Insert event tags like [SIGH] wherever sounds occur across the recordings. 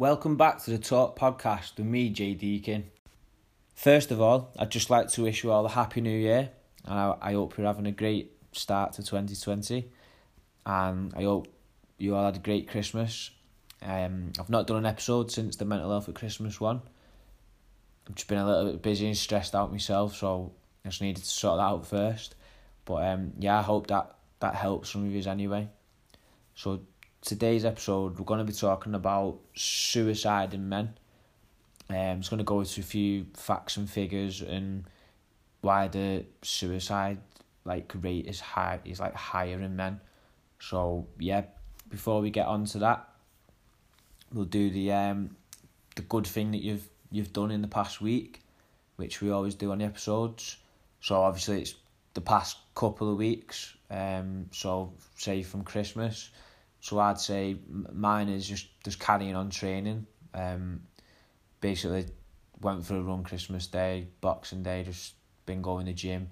Welcome back to the Talk Podcast with me, Jay Deakin. First of all, I'd just like to wish you all a happy new year, and I, I hope you're having a great start to 2020. And I hope you all had a great Christmas. Um, I've not done an episode since the mental health at Christmas one. I've just been a little bit busy and stressed out myself, so I just needed to sort that out first. But um, yeah, I hope that that helps some of you anyway. So today's episode, we're going to be talking about suicide in men. Um, it's going to go into a few facts and figures and why the suicide like rate is high is like higher in men. So yeah, before we get on to that, we'll do the um the good thing that you've you've done in the past week, which we always do on the episodes. So obviously it's the past couple of weeks. Um, so say from Christmas. So I'd say mine is just just carrying on training. Um, basically went for a run Christmas Day, Boxing Day, just been going to gym.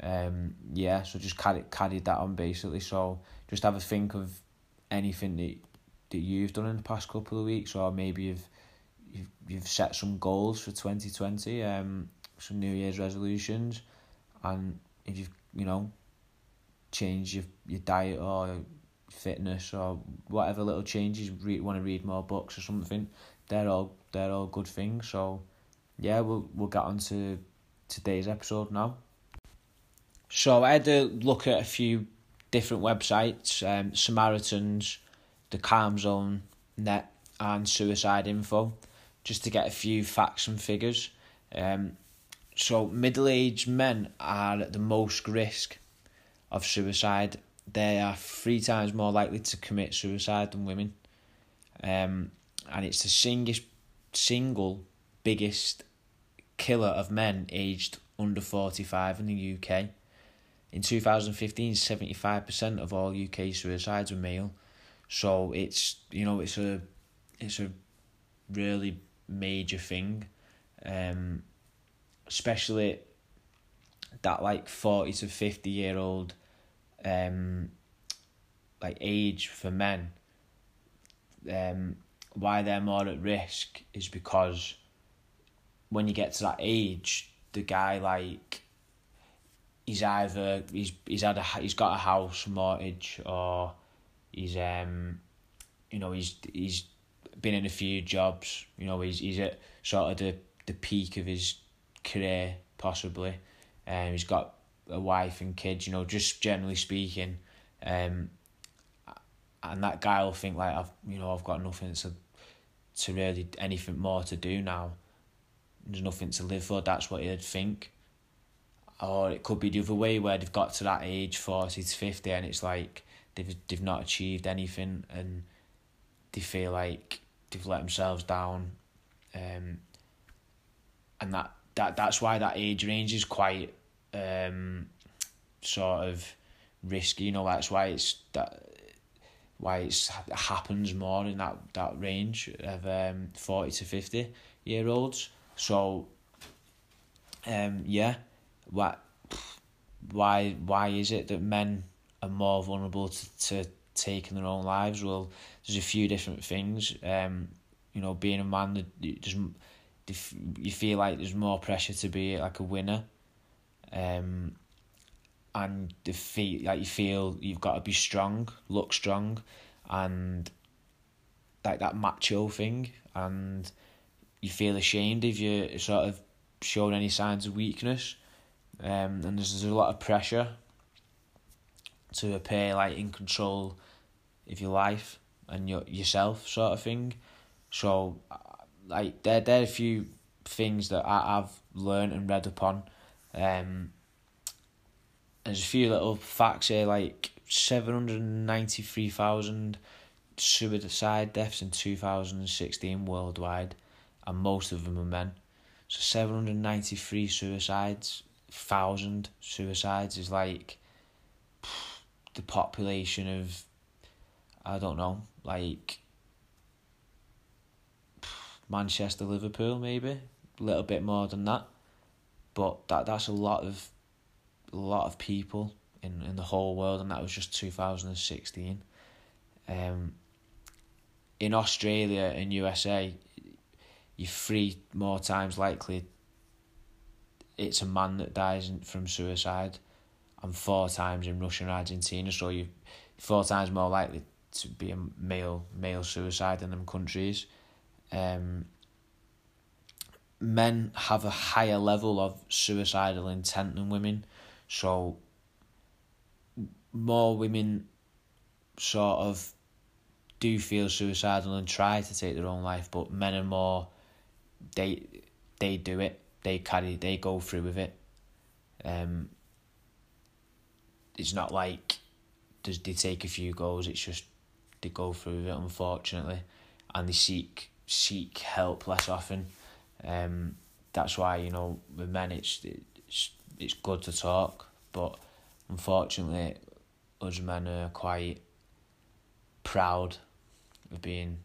Um, yeah, so just carried carried that on basically. So just have a think of anything that that you've done in the past couple of weeks, or maybe you've you've you've set some goals for twenty twenty, um, some New Year's resolutions, and if you've you know changed your your diet or fitness or whatever little changes, you want to read more books or something, they're all they're all good things. So yeah, we'll we'll get on to today's episode now. So I had to look at a few different websites, um, Samaritans, the Calm Zone Net, and Suicide Info, just to get a few facts and figures. Um, so middle-aged men are at the most risk of suicide. They are three times more likely to commit suicide than women. Um, and it's the single, single biggest killer of men aged under 45 in the UK. In 2015, 75% of all UK suicides were male. So it's, you know, it's a it's a really major thing. Um especially that like 40 to 50 year old um like age for men um why they're more at risk is because when you get to that age the guy like he's either he's he's had a he's got a house mortgage or he's um you know he's he's been in a few jobs you know he's he's at sort of the the peak of his career possibly. Um he's got a wife and kids you know just generally speaking um and that guy will think like I've you know I've got nothing to to really anything more to do now. There's nothing to live for that's what he'd think. Or it could be the other way where they've got to that age 40 to 50 and it's like they've they've not achieved anything and they feel like they've let themselves down um and that that that's why that age range is quite um sort of risky you know that's why it's that why it's it happens more in that that range of um 40 to 50 year olds. So um yeah what why why is it that men are more vulnerable to, to taking their own lives? Well there's a few different things. Um you know being a man just you feel like there's more pressure to be like a winner um and the feel like you feel you've got to be strong look strong and like that macho thing and you feel ashamed if you sort of showing any signs of weakness um, and there's, there's a lot of pressure to appear like in control of your life and your yourself sort of thing. So, like there there are a few things that I, I've learned and read upon. Um, there's a few little facts here, like seven hundred ninety three thousand suicide deaths in two thousand and sixteen worldwide, and most of them are men. So seven hundred ninety three suicides thousand suicides is like [SIGHS] the population of I don't know, like [SIGHS] Manchester, Liverpool, maybe a little bit more than that, but that that's a lot of a lot of people in in the whole world, and that was just two thousand and sixteen. Um, in Australia and USA, you're three more times likely it's a man that dies from suicide, and four times in Russia and Argentina. So you four times more likely to be a male male suicide in them countries. Um, men have a higher level of suicidal intent than women, so more women sort of do feel suicidal and try to take their own life, but men are more they they do it, they carry they go through with it. Um it's not like does they take a few goals, it's just they go through it unfortunately and they seek seek help less often. Um that's why, you know, with men it's it's it's good to talk, but unfortunately us men are quite proud of being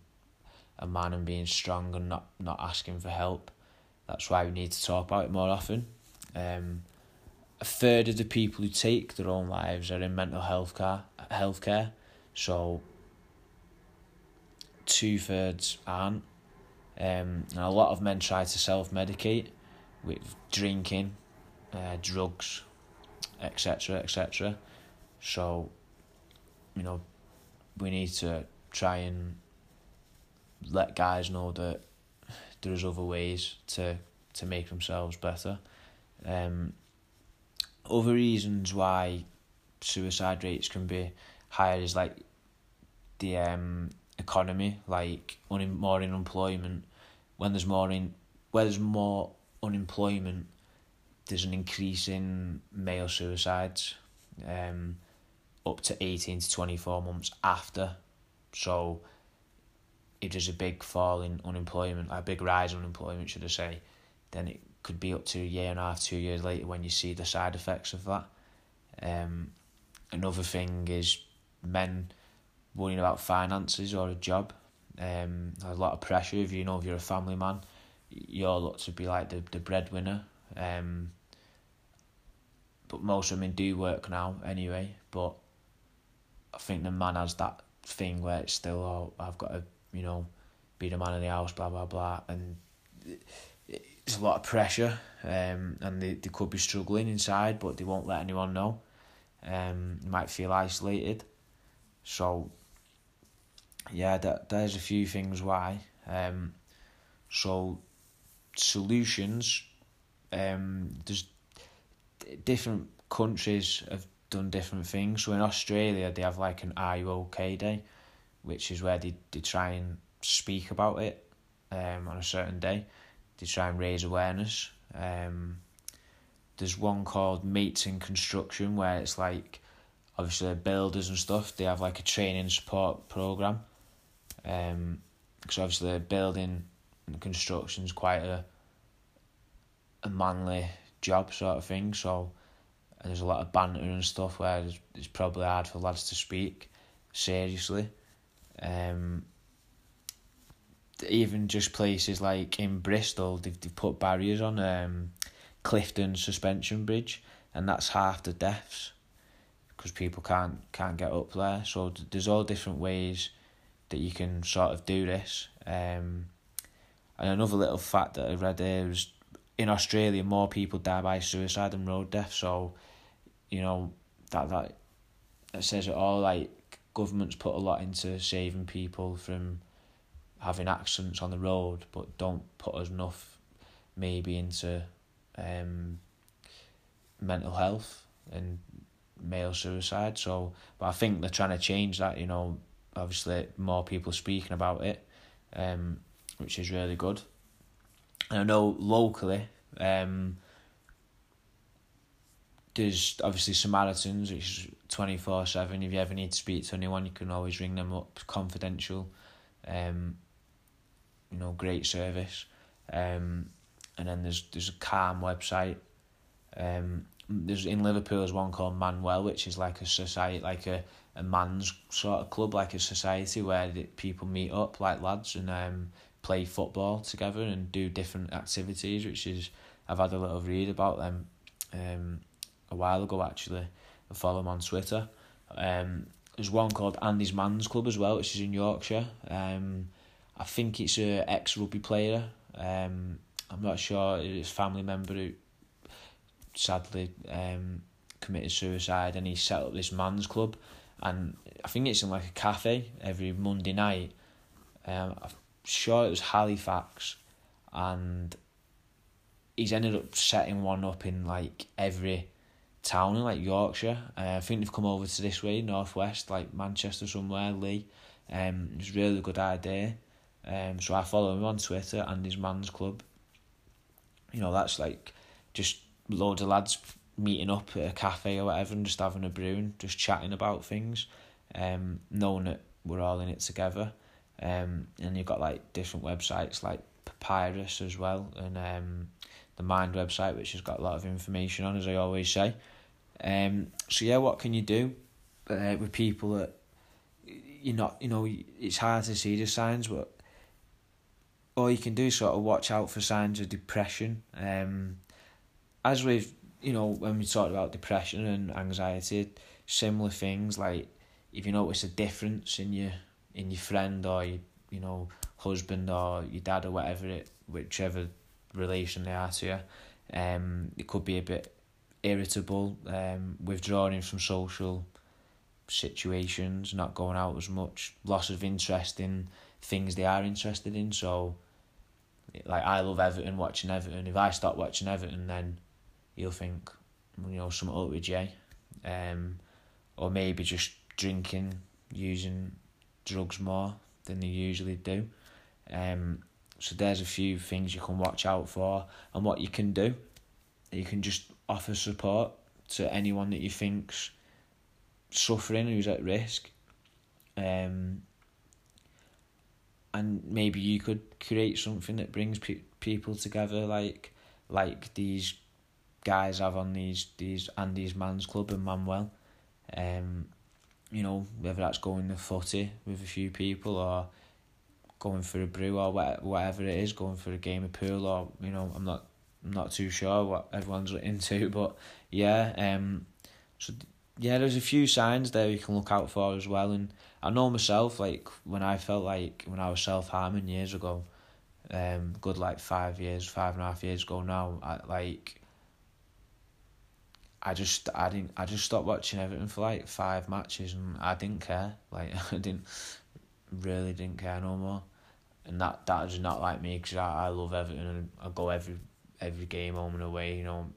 a man and being strong and not, not asking for help. That's why we need to talk about it more often. Um, a third of the people who take their own lives are in mental health care, healthcare, so two thirds aren't. Um, and a lot of men try to self medicate with drinking, uh, drugs, etc. etc. So, you know, we need to try and let guys know that there's other ways to to make themselves better. Um, other reasons why suicide rates can be higher is like the um economy, like un- more unemployment. When there's more in where there's more unemployment, there's an increase in male suicides. Um, up to 18 to 24 months after. So if there's a big fall in unemployment, a big rise in unemployment, should I say, then it could be up to a year and a half, two years later when you see the side effects of that. Um, another thing is men worrying about finances or a job. Um, a lot of pressure if you know if you're a family man, you're looked to be like the, the breadwinner. Um, but most women do work now anyway. But I think the man has that thing where it's still, oh, I've got to, you know, be the man in the house, blah, blah, blah. And it's a lot of pressure um, and they, they could be struggling inside, but they won't let anyone know. Um, they might feel isolated. So, yeah, that there's a few things why. Um, so, solutions, um, there's different countries have done different things. So in Australia, they have like an Are You OK Day, which is where they, they try and speak about it um, on a certain day. They try and raise awareness. Um, there's one called Mates in Construction where it's like obviously builders and stuff. They have like a training support program. Um, because obviously building and construction is quite a a manly job sort of thing. So there's a lot of banter and stuff where it's, it's probably hard for lads to speak seriously. Um, even just places like in Bristol, they've, they've put barriers on um, Clifton Suspension Bridge, and that's half the deaths because people can't can't get up there. So there's all different ways that you can sort of do this. Um, and another little fact that I read there was in Australia, more people die by suicide than road death. So you know that that that says it all. Like governments put a lot into saving people from having accidents on the road, but don't put as enough maybe into um, mental health and male suicide. So, but I think they're trying to change that. You know, obviously more people speaking about it, um, which is really good. And I know locally, um, there's obviously Samaritans, which is 24 7. If you ever need to speak to anyone, you can always ring them up, confidential. Um, you know, great service. Um, and then there's there's a Calm website. Um, there's in Liverpool there's one called Manwell, which is like a society, like a, a man's sort of club, like a society where people meet up like lads and um play football together and do different activities, which is I've had a little read about them. Um, a while ago actually. I follow them on Twitter. Um, there's one called Andy's Man's Club as well, which is in Yorkshire. Um, I think it's a ex rugby player. Um, I'm not sure. His family member who sadly um, committed suicide, and he set up this man's club, and I think it's in like a cafe every Monday night. Um, I'm sure it was Halifax, and he's ended up setting one up in like every town in like Yorkshire. Uh, I think they've come over to this way, northwest, like Manchester somewhere, Leigh. Um, it's a really good idea. Um, so I follow him on Twitter and his man's club. You know, that's like just loads of lads meeting up at a cafe or whatever and just having a brew and just chatting about things. Um, knowing that we're all in it together. Um, and you've got like different websites like Papyrus as well and um, the Mind website, which has got a lot of information on, as I always say. Um, so yeah, what can you do uh, with people that you're not, you know, it's hard to see the signs, but all you can do is sort of watch out for signs of depression. Um, as with, you know, when we talked about depression and anxiety, similar things like if you notice a difference in your in your friend or your, you know husband or your dad or whatever it whichever relation they are to you, um, it could be a bit irritable, um, withdrawing from social situations, not going out as much, loss of interest in things they are interested in. So, like I love Everton, watching Everton. If I stop watching Everton, then you'll think, you know, something up with Jay, um, or maybe just drinking, using drugs more than they usually do. Um, so there's a few things you can watch out for, and what you can do, you can just offer support to anyone that you think's suffering who's at risk. Um, and maybe you could create something that brings pe- people together, like like these guys have on these these Andy's Man's Club and Manuel. Um, you know whether that's going the footy with a few people or going for a brew or whatever it is, going for a game of pool or you know I'm not I'm not too sure what everyone's [LAUGHS] into, but yeah, um, so yeah, there's a few signs there you can look out for as well, and I know myself like when I felt like when I was self harming years ago, um, good like five years, five and a half years ago now, I like. I just I didn't I just stopped watching Everton for like five matches and I didn't care like [LAUGHS] I didn't really didn't care no more, and that that is not like me because I, I love Everton and I go every every game home and away, you know,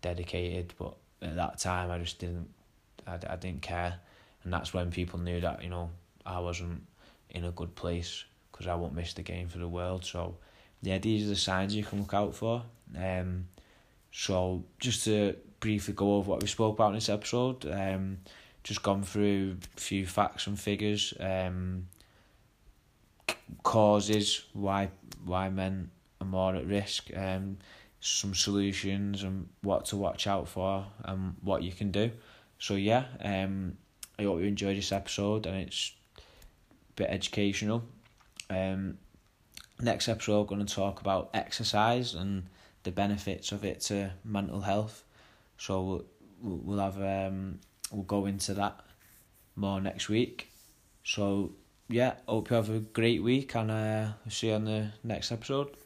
dedicated. But at that time, I just didn't, I, I didn't care, and that's when people knew that you know I wasn't in a good place because I won't miss the game for the world. So, yeah, these are the signs you can look out for. Um, so just to briefly go over what we spoke about in this episode, um, just gone through a few facts and figures, um, causes why why men are more at risk, um, some solutions and what to watch out for and what you can do. So yeah, um, I hope you enjoyed this episode and it's a bit educational. Um, next episode, I'm going to talk about exercise and the benefits of it to mental health. So we'll, we'll have um, we'll go into that more next week. So yeah, hope you have a great week and uh, see you on the next episode.